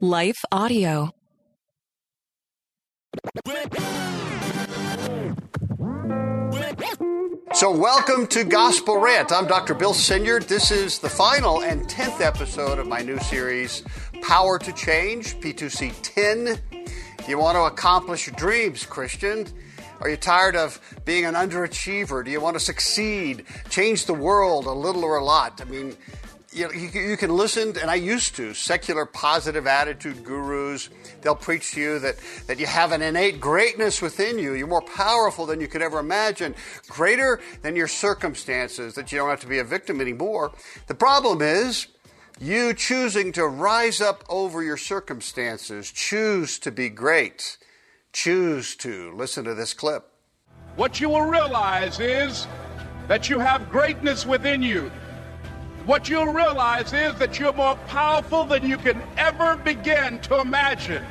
Life Audio. So, welcome to Gospel Rant. I'm Dr. Bill Senyard. This is the final and 10th episode of my new series, Power to Change, P2C 10. Do you want to accomplish your dreams, Christian? Are you tired of being an underachiever? Do you want to succeed, change the world a little or a lot? I mean, you, you, can listen, and I used to, secular positive attitude gurus. They'll preach to you that, that you have an innate greatness within you. You're more powerful than you could ever imagine, greater than your circumstances, that you don't have to be a victim anymore. The problem is, you choosing to rise up over your circumstances, choose to be great, choose to. Listen to this clip. What you will realize is that you have greatness within you what you'll realize is that you're more powerful than you can ever begin to imagine.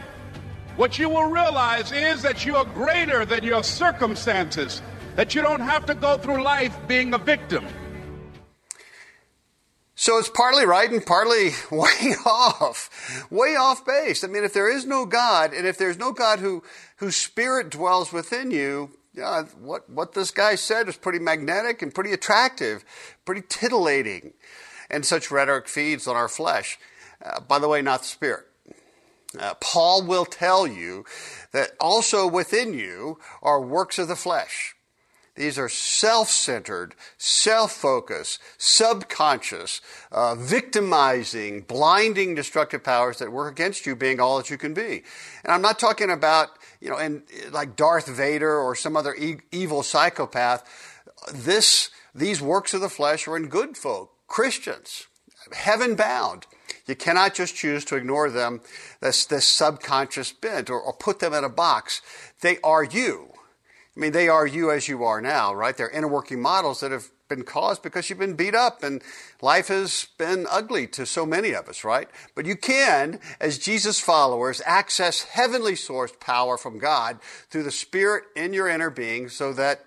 What you will realize is that you are greater than your circumstances, that you don't have to go through life being a victim. So it's partly right and partly way off, way off base. I mean, if there is no God, and if there's no God who, whose spirit dwells within you, yeah, what, what this guy said was pretty magnetic and pretty attractive, pretty titillating and such rhetoric feeds on our flesh. Uh, by the way, not the spirit. Uh, Paul will tell you that also within you are works of the flesh. These are self centered, self focused, subconscious, uh, victimizing, blinding, destructive powers that work against you being all that you can be. And I'm not talking about, you know, in, like Darth Vader or some other e- evil psychopath. This, these works of the flesh are in good folk Christians, heaven bound. You cannot just choose to ignore them, this, this subconscious bent, or, or put them in a box. They are you. I mean, they are you as you are now, right? They're inner working models that have been caused because you've been beat up and life has been ugly to so many of us, right? But you can, as Jesus followers, access heavenly sourced power from God through the Spirit in your inner being so that,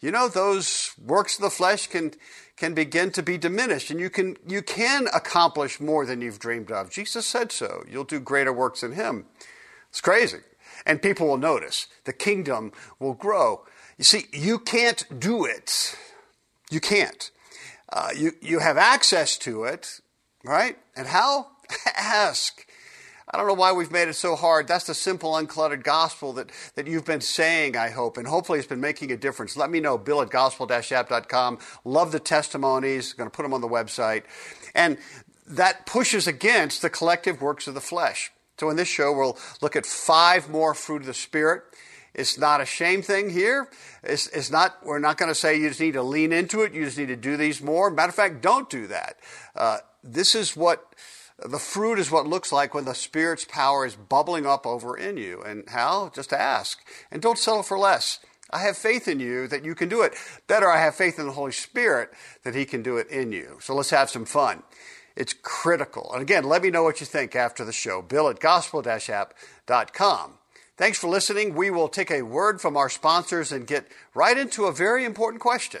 you know, those works of the flesh can can begin to be diminished and you can, you can accomplish more than you've dreamed of. Jesus said so. You'll do greater works than him. It's crazy. And people will notice. The kingdom will grow. You see, you can't do it. You can't. Uh, you, you have access to it, right? And how? Ask. I don't know why we've made it so hard. That's the simple, uncluttered gospel that, that you've been saying, I hope, and hopefully it's been making a difference. Let me know, bill at gospel-app.com. Love the testimonies. going to put them on the website. And that pushes against the collective works of the flesh. So in this show, we'll look at five more fruit of the Spirit. It's not a shame thing here. It's, it's not, we're not going to say you just need to lean into it. You just need to do these more. Matter of fact, don't do that. Uh, this is what the fruit is what looks like when the Spirit's power is bubbling up over in you. And how? Just ask. And don't settle for less. I have faith in you that you can do it. Better, I have faith in the Holy Spirit that He can do it in you. So let's have some fun. It's critical. And again, let me know what you think after the show. Bill at gospel-app.com. Thanks for listening. We will take a word from our sponsors and get right into a very important question.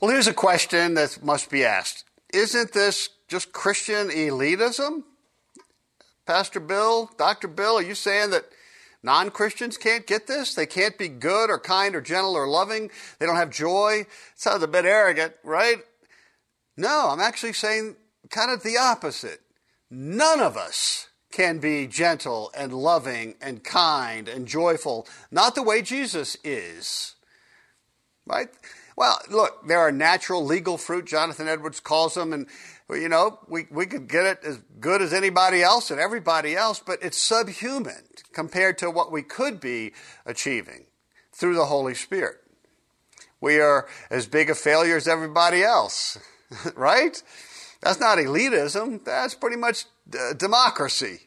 Well, here's a question that must be asked Isn't this just Christian elitism? Pastor Bill, Dr. Bill, are you saying that non Christians can't get this? They can't be good or kind or gentle or loving? They don't have joy? It sounds a bit arrogant, right? No, I'm actually saying kind of the opposite. None of us can be gentle and loving and kind and joyful, not the way Jesus is. Right? Well, look, there are natural legal fruit, Jonathan Edwards calls them, and you know, we, we could get it as good as anybody else and everybody else, but it's subhuman compared to what we could be achieving through the Holy Spirit. We are as big a failure as everybody else, right? That's not elitism. That's pretty much uh, democracy.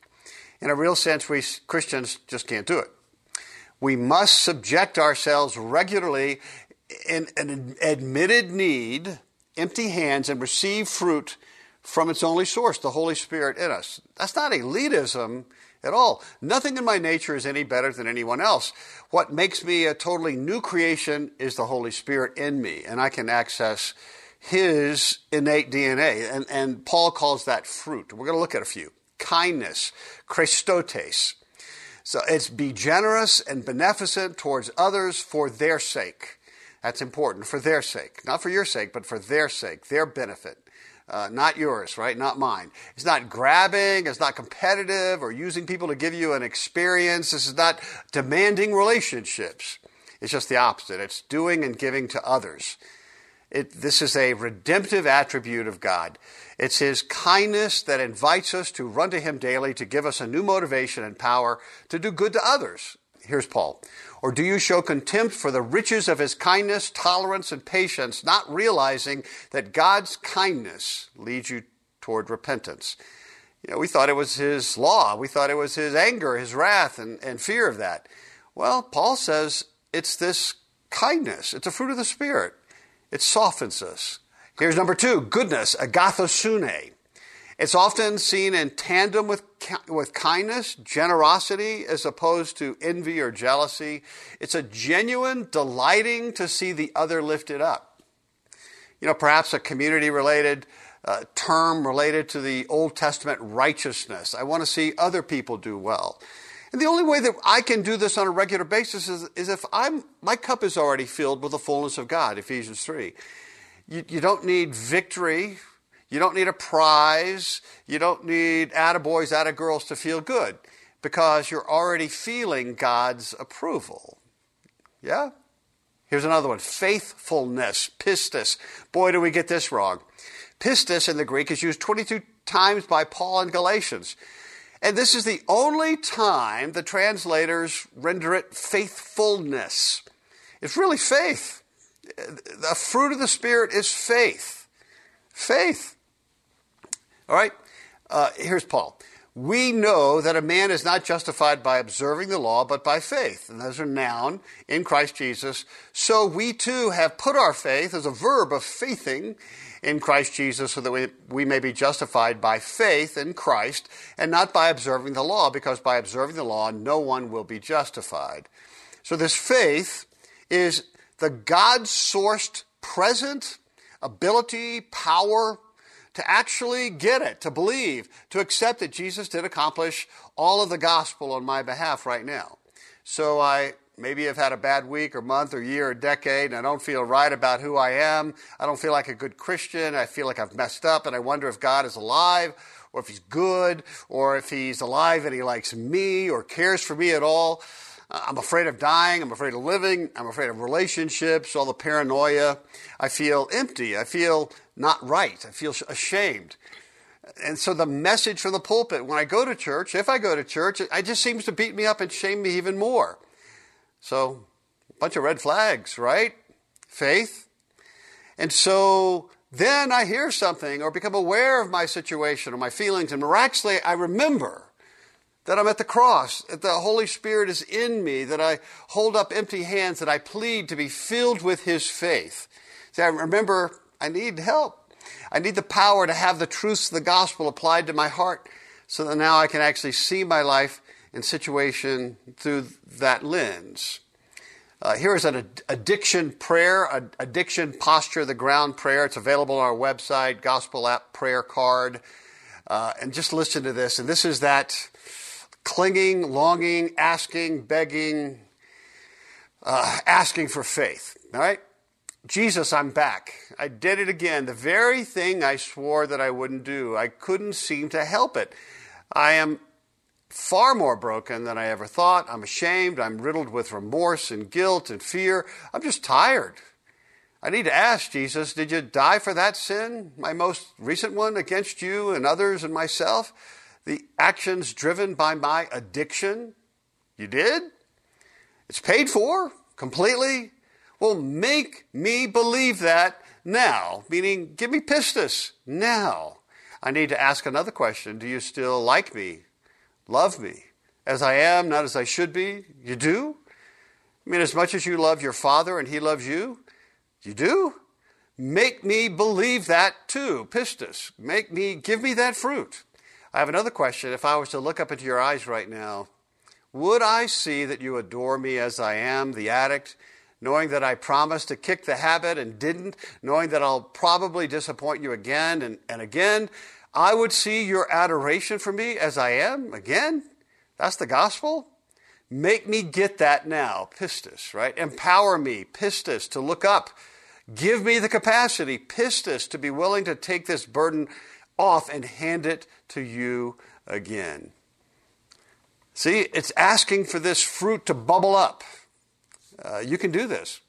In a real sense, we Christians just can't do it. We must subject ourselves regularly in an admitted need, empty hands, and receive fruit from its only source, the Holy Spirit in us. That's not elitism at all. Nothing in my nature is any better than anyone else. What makes me a totally new creation is the Holy Spirit in me, and I can access His innate DNA. And, and Paul calls that fruit. We're going to look at a few kindness, chrestotes. So it's be generous and beneficent towards others for their sake. That's important, for their sake. Not for your sake, but for their sake, their benefit uh, not yours, right? Not mine. It's not grabbing, it's not competitive or using people to give you an experience. This is not demanding relationships. It's just the opposite. It's doing and giving to others. It, this is a redemptive attribute of God. It's His kindness that invites us to run to Him daily to give us a new motivation and power to do good to others. Here's Paul. Or do you show contempt for the riches of his kindness, tolerance, and patience, not realizing that God's kindness leads you toward repentance? You know, we thought it was his law. We thought it was his anger, his wrath, and, and fear of that. Well, Paul says it's this kindness. It's a fruit of the Spirit. It softens us. Here's number two goodness, agathosune. It's often seen in tandem with, with kindness, generosity, as opposed to envy or jealousy. It's a genuine delighting to see the other lifted up. You know, perhaps a community related uh, term related to the Old Testament righteousness. I want to see other people do well. And the only way that I can do this on a regular basis is, is if I'm, my cup is already filled with the fullness of God, Ephesians 3. You, you don't need victory you don't need a prize. You don't need attaboys, attagirls to feel good because you're already feeling God's approval. Yeah? Here's another one faithfulness, pistis. Boy, do we get this wrong. Pistis in the Greek is used 22 times by Paul in Galatians. And this is the only time the translators render it faithfulness. It's really faith. The fruit of the Spirit is faith. Faith. All right? Uh, here's Paul. We know that a man is not justified by observing the law, but by faith. And those are noun in Christ Jesus. So we too have put our faith as a verb of faithing in Christ Jesus so that we, we may be justified by faith in Christ and not by observing the law, because by observing the law, no one will be justified. So this faith is the God sourced present ability, power, to actually get it, to believe, to accept that Jesus did accomplish all of the gospel on my behalf right now. So I maybe have had a bad week or month or year or decade and I don't feel right about who I am. I don't feel like a good Christian. I feel like I've messed up and I wonder if God is alive or if he's good or if he's alive and he likes me or cares for me at all. Uh, I'm afraid of dying. I'm afraid of living. I'm afraid of relationships, all the paranoia. I feel empty. I feel not right. I feel ashamed. And so the message from the pulpit, when I go to church, if I go to church, it just seems to beat me up and shame me even more. So, a bunch of red flags, right? Faith. And so then I hear something or become aware of my situation or my feelings, and miraculously I remember that I'm at the cross, that the Holy Spirit is in me, that I hold up empty hands, that I plead to be filled with His faith. See, I remember I need help. I need the power to have the truths of the gospel applied to my heart so that now I can actually see my life and situation through that lens. Uh, here is an addiction prayer, addiction posture, the ground prayer. It's available on our website, Gospel App Prayer Card. Uh, and just listen to this. And this is that clinging, longing, asking, begging, uh, asking for faith. All right? Jesus, I'm back. I did it again. The very thing I swore that I wouldn't do. I couldn't seem to help it. I am far more broken than I ever thought. I'm ashamed. I'm riddled with remorse and guilt and fear. I'm just tired. I need to ask Jesus, did you die for that sin, my most recent one, against you and others and myself? The actions driven by my addiction? You did? It's paid for completely? Well, make me believe that now, meaning give me pistis now. I need to ask another question Do you still like me, love me, as I am, not as I should be? You do? I mean, as much as you love your father and he loves you, you do? Make me believe that too, pistis. Make me, give me that fruit. I have another question. If I was to look up into your eyes right now, would I see that you adore me as I am, the addict, knowing that I promised to kick the habit and didn't, knowing that I'll probably disappoint you again and, and again? I would see your adoration for me as I am again. That's the gospel. Make me get that now, pistis, right? Empower me, pistis, to look up Give me the capacity, pistis, to be willing to take this burden off and hand it to you again. See, it's asking for this fruit to bubble up. Uh, you can do this,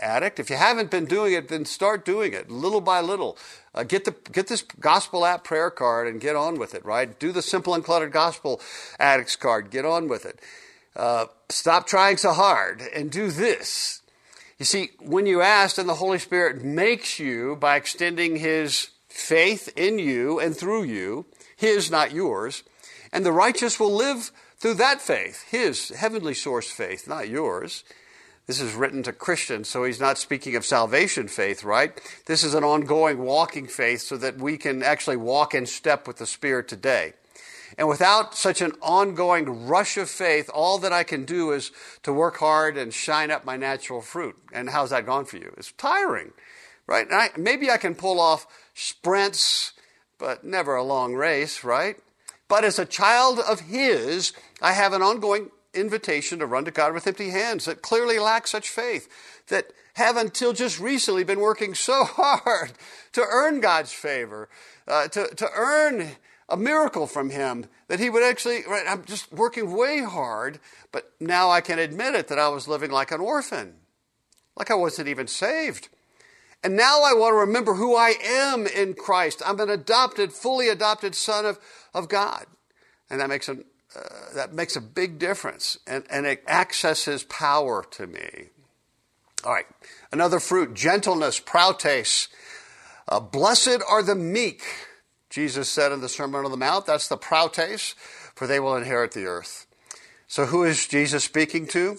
addict. If you haven't been doing it, then start doing it little by little. Uh, get the get this gospel app prayer card and get on with it. Right? Do the simple uncluttered gospel addicts card. Get on with it. Uh, stop trying so hard and do this. You see, when you ask, and the Holy Spirit makes you by extending His faith in you and through you, His, not yours, and the righteous will live through that faith, His heavenly source faith, not yours. This is written to Christians, so he's not speaking of salvation faith, right? This is an ongoing walking faith so that we can actually walk in step with the Spirit today. And without such an ongoing rush of faith, all that I can do is to work hard and shine up my natural fruit. And how's that gone for you? It's tiring, right? I, maybe I can pull off sprints, but never a long race, right? But as a child of His, I have an ongoing invitation to run to God with empty hands that clearly lack such faith, that have until just recently been working so hard to earn God's favor, uh, to, to earn a miracle from him that he would actually, right, I'm just working way hard, but now I can admit it that I was living like an orphan, like I wasn't even saved. And now I want to remember who I am in Christ. I'm an adopted, fully adopted son of, of God. And that makes a, uh, that makes a big difference. And, and it accesses power to me. All right. Another fruit, gentleness, prautes. Uh, blessed are the meek Jesus said in the Sermon on the Mount, that's the prautes, for they will inherit the earth. So who is Jesus speaking to?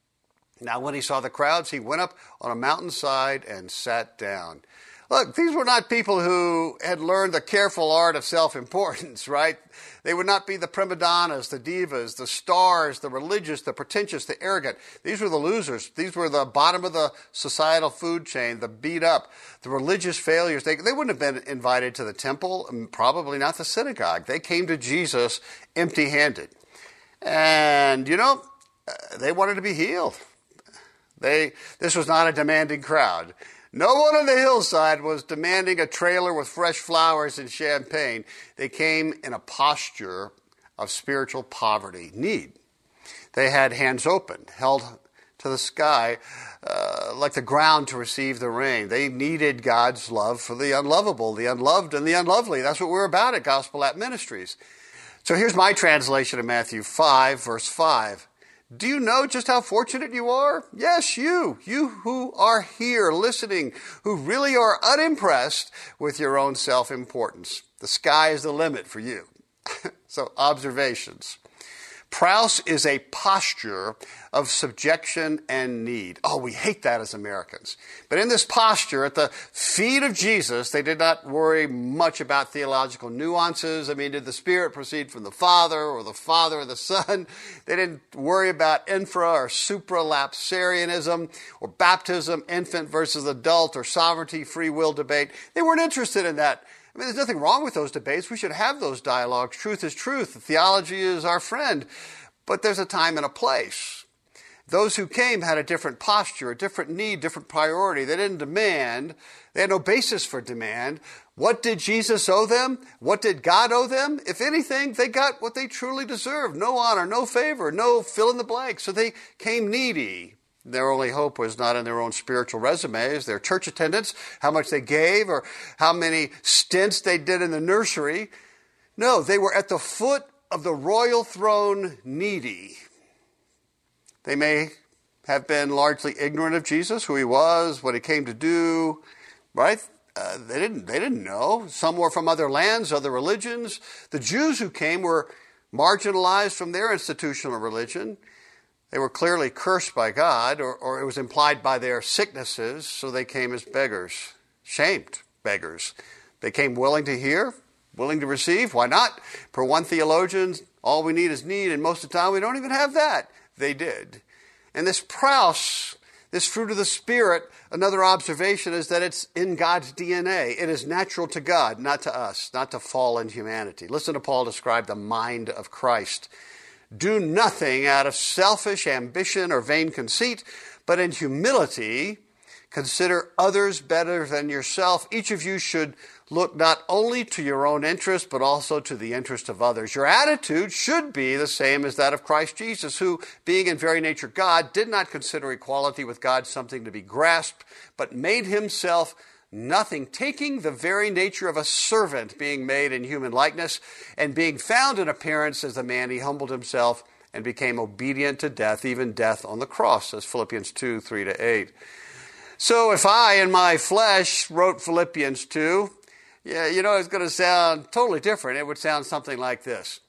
Now, when he saw the crowds, he went up on a mountainside and sat down. Look, these were not people who had learned the careful art of self importance, right? They would not be the prima donnas, the divas, the stars, the religious, the pretentious, the arrogant. These were the losers. These were the bottom of the societal food chain, the beat up, the religious failures. They, they wouldn't have been invited to the temple, probably not the synagogue. They came to Jesus empty handed. And, you know, uh, they wanted to be healed. They, this was not a demanding crowd. No one on the hillside was demanding a trailer with fresh flowers and champagne. They came in a posture of spiritual poverty, need. They had hands open, held to the sky uh, like the ground to receive the rain. They needed God's love for the unlovable, the unloved, and the unlovely. That's what we're about at Gospel App Ministries. So here's my translation of Matthew 5, verse 5. Do you know just how fortunate you are? Yes, you. You who are here listening, who really are unimpressed with your own self importance. The sky is the limit for you. so, observations. Praus is a posture of subjection and need. Oh, we hate that as Americans. But in this posture, at the feet of Jesus, they did not worry much about theological nuances. I mean, did the Spirit proceed from the Father or the Father or the Son? They didn't worry about infra or supralapsarianism or baptism, infant versus adult, or sovereignty, free will debate. They weren't interested in that I mean, there's nothing wrong with those debates. We should have those dialogues. Truth is truth. Theology is our friend. But there's a time and a place. Those who came had a different posture, a different need, different priority. They didn't demand. They had no basis for demand. What did Jesus owe them? What did God owe them? If anything, they got what they truly deserved. No honor, no favor, no fill in the blank. So they came needy. Their only hope was not in their own spiritual resumes, their church attendance, how much they gave, or how many stints they did in the nursery. No, they were at the foot of the royal throne needy. They may have been largely ignorant of Jesus, who he was, what he came to do, right? Uh, they didn't they didn't know. Some were from other lands, other religions. The Jews who came were marginalized from their institutional religion. They were clearly cursed by God, or, or it was implied by their sicknesses, so they came as beggars, shamed beggars. They came willing to hear, willing to receive. Why not? For one theologian, all we need is need, and most of the time we don't even have that. They did. And this praus, this fruit of the Spirit, another observation is that it's in God's DNA. It is natural to God, not to us, not to fallen humanity. Listen to Paul describe the mind of Christ. Do nothing out of selfish ambition or vain conceit, but in humility consider others better than yourself. Each of you should look not only to your own interest, but also to the interest of others. Your attitude should be the same as that of Christ Jesus, who, being in very nature God, did not consider equality with God something to be grasped, but made himself nothing, taking the very nature of a servant, being made in human likeness, and being found in appearance as a man, he humbled himself and became obedient to death, even death on the cross, says Philippians 2 3 to 8. So if I, in my flesh, wrote Philippians 2, yeah, you know, it's going to sound totally different. It would sound something like this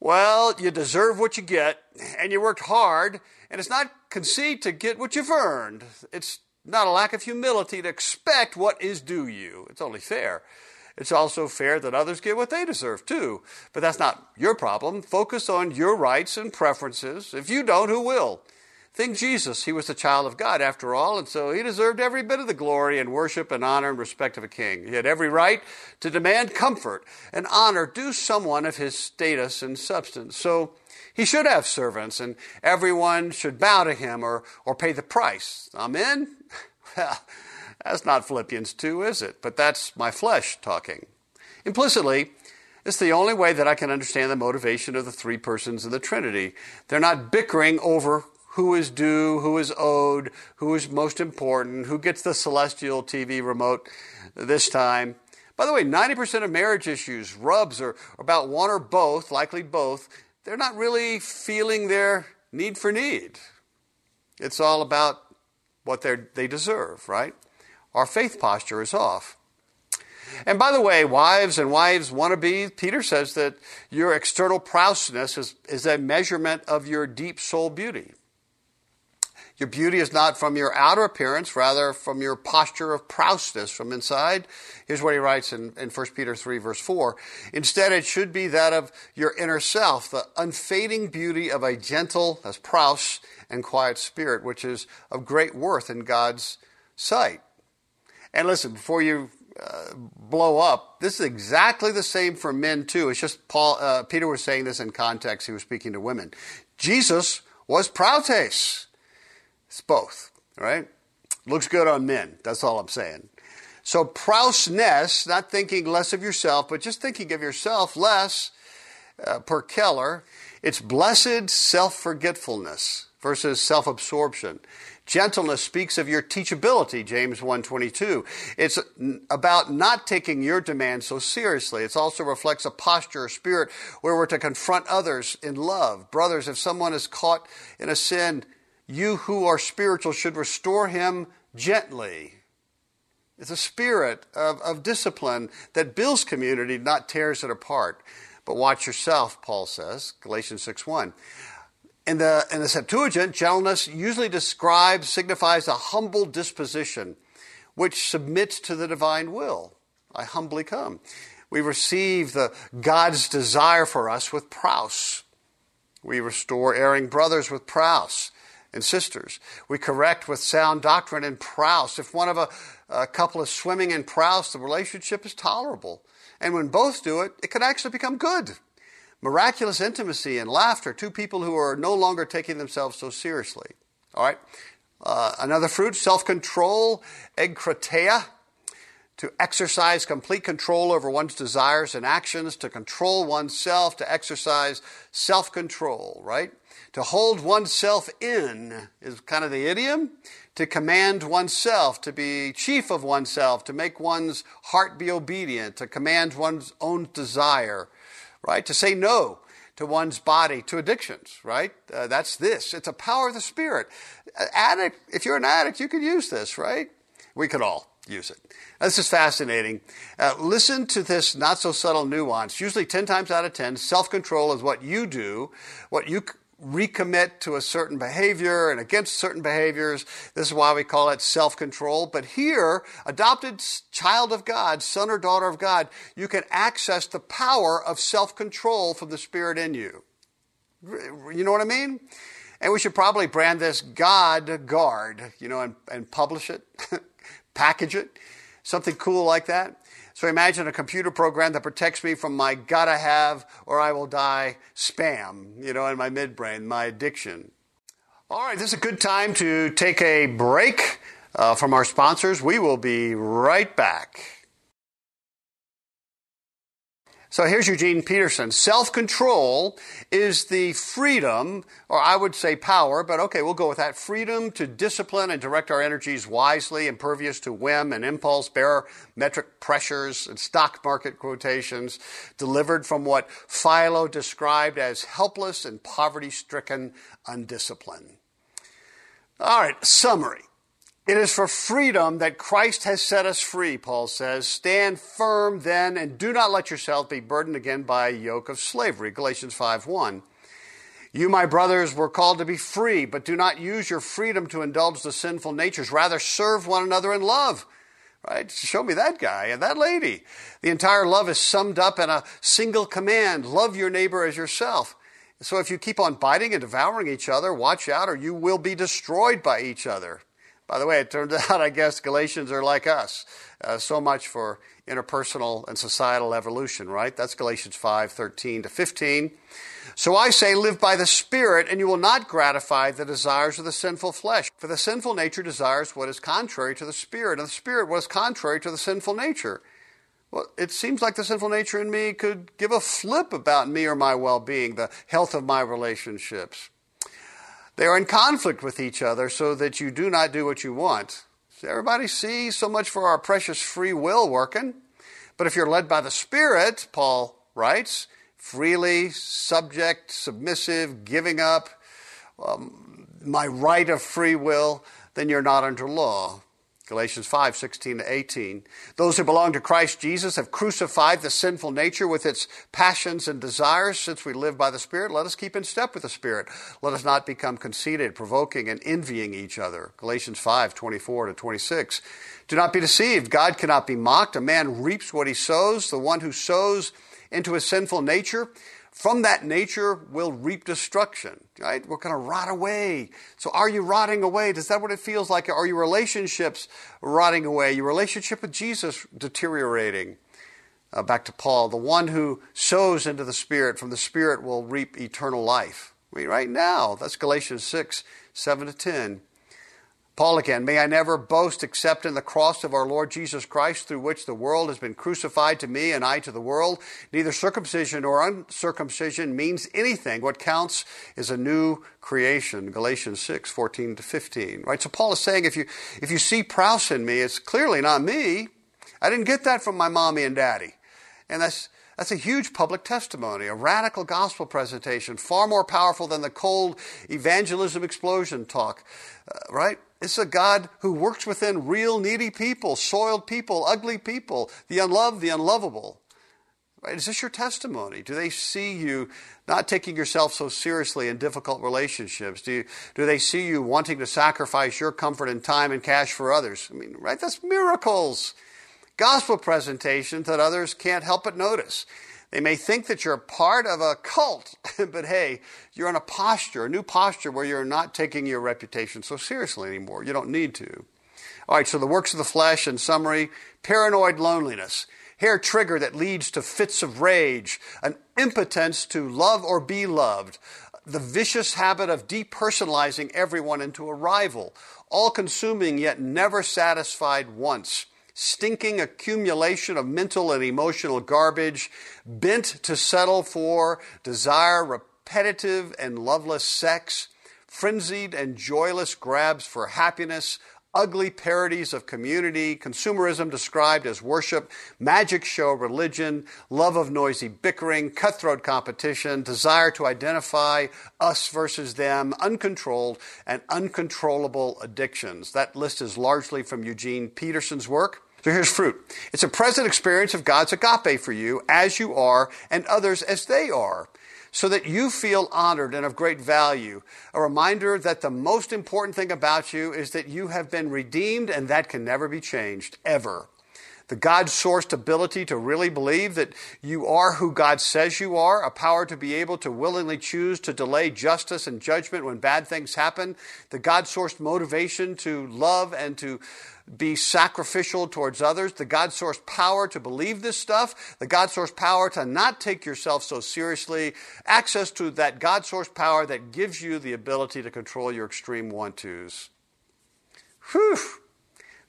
Well, you deserve what you get, and you worked hard, and it's not conceit to get what you've earned. It's not a lack of humility to expect what is due you. It's only fair. It's also fair that others get what they deserve too. But that's not your problem. Focus on your rights and preferences. If you don't, who will? Think Jesus. He was the child of God after all, and so he deserved every bit of the glory and worship and honor and respect of a king. He had every right to demand comfort and honor due someone of his status and substance. So he should have servants, and everyone should bow to him or, or pay the price. Amen? That's not Philippians 2, is it? But that's my flesh talking. Implicitly, it's the only way that I can understand the motivation of the three persons of the Trinity. They're not bickering over who is due, who is owed, who is most important, who gets the celestial TV remote this time. By the way, 90% of marriage issues, rubs, are about one or both, likely both. They're not really feeling their need for need. It's all about what they deserve, right? Our faith posture is off. And by the way, wives and wives want to be, Peter says that your external proudness is, is a measurement of your deep soul beauty. Your beauty is not from your outer appearance, rather from your posture of prausness from inside. Here's what he writes in, in 1 Peter 3, verse 4. Instead, it should be that of your inner self, the unfading beauty of a gentle, as praus, and quiet spirit, which is of great worth in God's sight. And listen, before you uh, blow up, this is exactly the same for men too. It's just Paul, uh, Peter was saying this in context. He was speaking to women. Jesus was prautes. It's both, right? Looks good on men. That's all I'm saying. So prausness, not thinking less of yourself, but just thinking of yourself less, uh, per Keller, it's blessed self-forgetfulness versus self-absorption. Gentleness speaks of your teachability, James 1:22. It's about not taking your demands so seriously. It also reflects a posture or spirit where we're to confront others in love. Brothers, if someone is caught in a sin, you who are spiritual should restore him gently. It's a spirit of, of discipline that builds community, not tears it apart. but watch yourself, Paul says, Galatians 6 1. In the, in the Septuagint, gentleness usually describes, signifies a humble disposition which submits to the divine will. I humbly come. We receive the God's desire for us with praus. We restore erring brothers with praus and sisters. We correct with sound doctrine in praus. If one of a, a couple is swimming in praus, the relationship is tolerable. And when both do it, it can actually become good miraculous intimacy and laughter, two people who are no longer taking themselves so seriously. All right? Uh, another fruit, self control, egkrateia, to exercise complete control over one's desires and actions, to control oneself, to exercise self control, right? To hold oneself in is kind of the idiom. To command oneself, to be chief of oneself, to make one's heart be obedient, to command one's own desire right? To say no to one's body, to addictions, right? Uh, that's this. It's a power of the Spirit. Addict, if you're an addict, you could use this, right? We could all use it. This is fascinating. Uh, listen to this not so subtle nuance. Usually 10 times out of 10, self control is what you do, what you recommit to a certain behavior and against certain behaviors. This is why we call it self control. But here, adopted child of God, son or daughter of God, you can access the power of self control from the Spirit in you. You know what I mean? And we should probably brand this God Guard, you know, and, and publish it, package it, something cool like that. So imagine a computer program that protects me from my gotta have or I will die spam, you know, in my midbrain, my addiction. All right, this is a good time to take a break uh, from our sponsors. We will be right back. So here's Eugene Peterson. Self control is the freedom, or I would say power, but okay, we'll go with that freedom to discipline and direct our energies wisely, impervious to whim and impulse, barometric pressures and stock market quotations, delivered from what Philo described as helpless and poverty stricken undiscipline. All right, summary. It is for freedom that Christ has set us free, Paul says. Stand firm then and do not let yourself be burdened again by a yoke of slavery. Galatians 5 1. You, my brothers, were called to be free, but do not use your freedom to indulge the sinful natures. Rather, serve one another in love. Right? Show me that guy and that lady. The entire love is summed up in a single command love your neighbor as yourself. So if you keep on biting and devouring each other, watch out or you will be destroyed by each other. By the way, it turns out, I guess, Galatians are like us. Uh, so much for interpersonal and societal evolution, right? That's Galatians 5 13 to 15. So I say, live by the Spirit, and you will not gratify the desires of the sinful flesh. For the sinful nature desires what is contrary to the Spirit, and the Spirit what is contrary to the sinful nature. Well, it seems like the sinful nature in me could give a flip about me or my well being, the health of my relationships. They are in conflict with each other so that you do not do what you want. So everybody sees so much for our precious free will working. But if you're led by the Spirit, Paul writes, freely, subject, submissive, giving up um, my right of free will, then you're not under law. Galatians 5, 16 to 18. Those who belong to Christ Jesus have crucified the sinful nature with its passions and desires. Since we live by the Spirit, let us keep in step with the Spirit. Let us not become conceited, provoking, and envying each other. Galatians 5, 24 to 26. Do not be deceived. God cannot be mocked. A man reaps what he sows. The one who sows into his sinful nature from that nature will reap destruction, right? We're going to rot away. So are you rotting away? Is that what it feels like? Are your relationships rotting away? Your relationship with Jesus deteriorating? Uh, back to Paul, the one who sows into the Spirit, from the Spirit will reap eternal life. I mean, right now, that's Galatians 6, 7 to 10. Paul again, may I never boast except in the cross of our Lord Jesus Christ, through which the world has been crucified to me and I to the world. Neither circumcision nor uncircumcision means anything. What counts is a new creation. Galatians 6, 14 to 15. Right? So Paul is saying if you if you see praus in me, it's clearly not me. I didn't get that from my mommy and daddy. And that's that's a huge public testimony, a radical gospel presentation, far more powerful than the cold evangelism explosion talk, uh, right? It's a God who works within real needy people, soiled people, ugly people, the unloved, the unlovable. Right? Is this your testimony? Do they see you not taking yourself so seriously in difficult relationships? Do, you, do they see you wanting to sacrifice your comfort and time and cash for others? I mean, right? That's miracles. Gospel presentation that others can't help but notice. They may think that you're part of a cult, but hey, you're in a posture, a new posture where you're not taking your reputation so seriously anymore. You don't need to. All right, so the works of the flesh, in summary, paranoid loneliness hair trigger that leads to fits of rage, an impotence to love or be loved, the vicious habit of depersonalizing everyone into a rival, all consuming yet never satisfied once, stinking accumulation of mental and emotional garbage, bent to settle for, desire repetitive and loveless sex, frenzied and joyless grabs for happiness, ugly parodies of community, consumerism described as worship, magic show religion, love of noisy bickering, cutthroat competition, desire to identify us versus them, uncontrolled and uncontrollable addictions. That list is largely from Eugene Peterson's work. So here's fruit. It's a present experience of God's agape for you as you are and others as they are so that you feel honored and of great value. A reminder that the most important thing about you is that you have been redeemed and that can never be changed, ever. The God sourced ability to really believe that you are who God says you are, a power to be able to willingly choose to delay justice and judgment when bad things happen, the God sourced motivation to love and to be sacrificial towards others, the God sourced power to believe this stuff, the God sourced power to not take yourself so seriously, access to that God sourced power that gives you the ability to control your extreme want tos. Whew.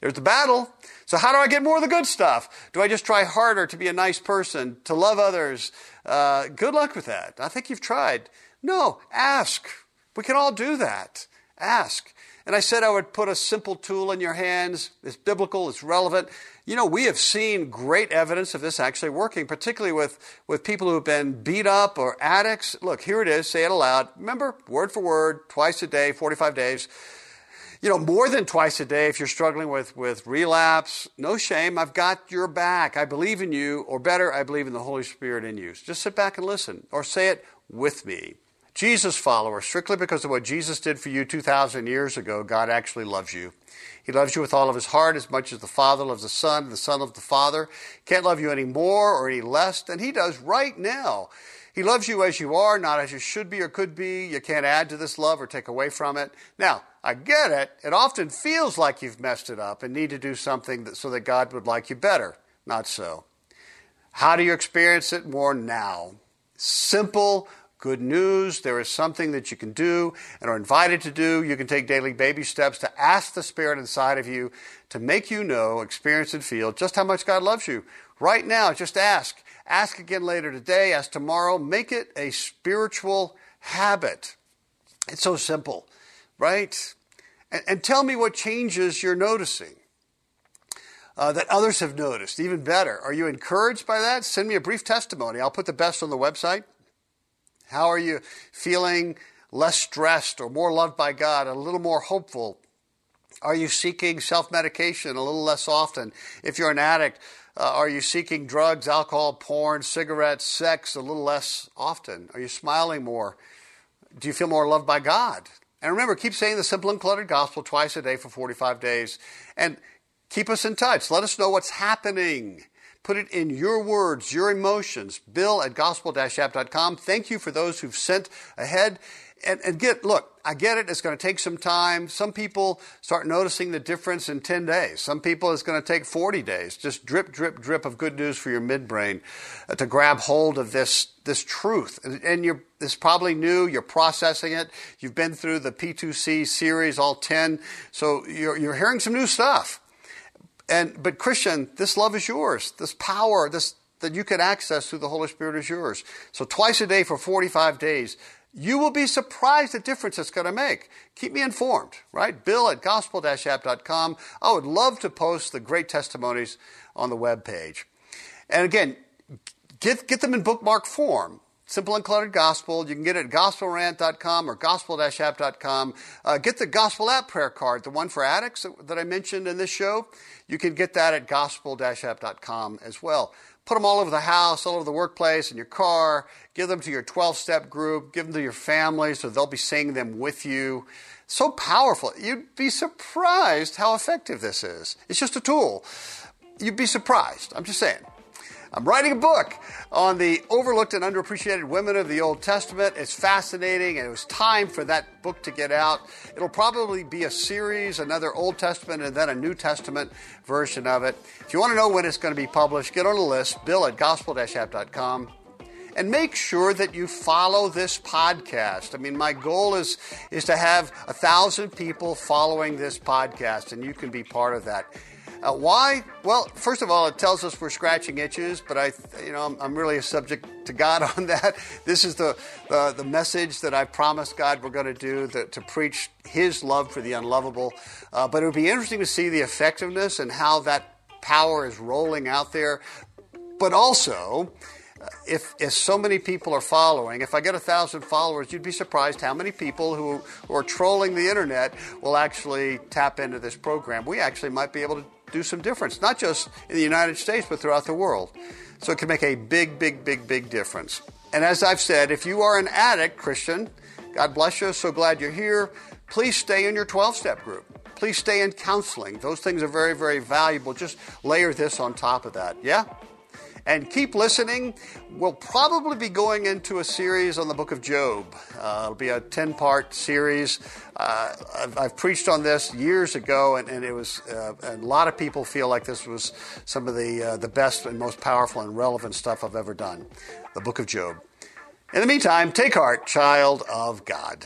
There's the battle. So, how do I get more of the good stuff? Do I just try harder to be a nice person, to love others? Uh, good luck with that. I think you've tried. No, ask. We can all do that. Ask. And I said I would put a simple tool in your hands. It's biblical, it's relevant. You know, we have seen great evidence of this actually working, particularly with, with people who have been beat up or addicts. Look, here it is. Say it aloud. Remember, word for word, twice a day, 45 days. You know, more than twice a day if you're struggling with, with relapse. No shame. I've got your back. I believe in you. Or better, I believe in the Holy Spirit in you. Just sit back and listen. Or say it with me. Jesus follower, strictly because of what Jesus did for you 2,000 years ago, God actually loves you. He loves you with all of his heart as much as the Father loves the Son the Son loves the Father. Can't love you any more or any less than he does right now. He loves you as you are, not as you should be or could be. You can't add to this love or take away from it. Now, I get it. It often feels like you've messed it up and need to do something that, so that God would like you better. Not so. How do you experience it more now? Simple, good news. There is something that you can do and are invited to do. You can take daily baby steps to ask the Spirit inside of you to make you know, experience, and feel just how much God loves you. Right now, just ask. Ask again later today, ask tomorrow. Make it a spiritual habit. It's so simple, right? And, and tell me what changes you're noticing. Uh, that others have noticed. Even better. Are you encouraged by that? Send me a brief testimony. I'll put the best on the website. How are you feeling less stressed or more loved by God, a little more hopeful? Are you seeking self medication a little less often? If you're an addict, uh, are you seeking drugs, alcohol, porn, cigarettes, sex a little less often? Are you smiling more? Do you feel more loved by God? And remember, keep saying the simple uncluttered gospel twice a day for 45 days. And keep us in touch. Let us know what's happening. Put it in your words, your emotions. Bill at gospel-app.com. Thank you for those who've sent ahead. And, and get, look, I get it. It's going to take some time. Some people start noticing the difference in 10 days. Some people it's going to take 40 days. Just drip, drip, drip of good news for your midbrain uh, to grab hold of this, this truth. And, you're, it's probably new. You're processing it. You've been through the P2C series, all 10. So you're, you're hearing some new stuff. And but Christian, this love is yours. This power, this that you can access through the Holy Spirit is yours. So twice a day for 45 days, you will be surprised the difference it's going to make. Keep me informed, right? Bill at gospel-app.com. I would love to post the great testimonies on the web page. And again, get, get them in bookmark form. Simple Uncluttered Gospel. You can get it at gospelrant.com or gospel-app.com. Uh, get the Gospel App prayer card, the one for addicts that I mentioned in this show. You can get that at gospel-app.com as well. Put them all over the house, all over the workplace, in your car. Give them to your 12 step group. Give them to your family so they'll be saying them with you. So powerful. You'd be surprised how effective this is. It's just a tool. You'd be surprised. I'm just saying. I'm writing a book on the overlooked and underappreciated women of the Old Testament. It's fascinating, and it was time for that book to get out. It'll probably be a series, another Old Testament and then a New Testament version of it. If you want to know when it's going to be published, get on the list, bill at gospel-app.com. And make sure that you follow this podcast. I mean, my goal is, is to have a thousand people following this podcast, and you can be part of that. Uh, why? Well, first of all, it tells us we're scratching itches, but I, you know, I'm, I'm really a subject to God on that. This is the the, the message that I promised God we're going to do the, to preach His love for the unlovable. Uh, but it would be interesting to see the effectiveness and how that power is rolling out there. But also, uh, if, if so many people are following, if I get a thousand followers, you'd be surprised how many people who, who are trolling the internet will actually tap into this program. We actually might be able to do some difference, not just in the United States, but throughout the world. So it can make a big, big, big, big difference. And as I've said, if you are an addict, Christian, God bless you, so glad you're here. Please stay in your 12 step group. Please stay in counseling. Those things are very, very valuable. Just layer this on top of that. Yeah? And keep listening. We'll probably be going into a series on the book of Job. Uh, it'll be a 10 part series. Uh, I've, I've, preached on this years ago, and, and it was uh, a lot of people feel like this was some of the, uh, the best and most powerful and relevant stuff I've ever done. The book of Job. In the meantime, take heart, child of God.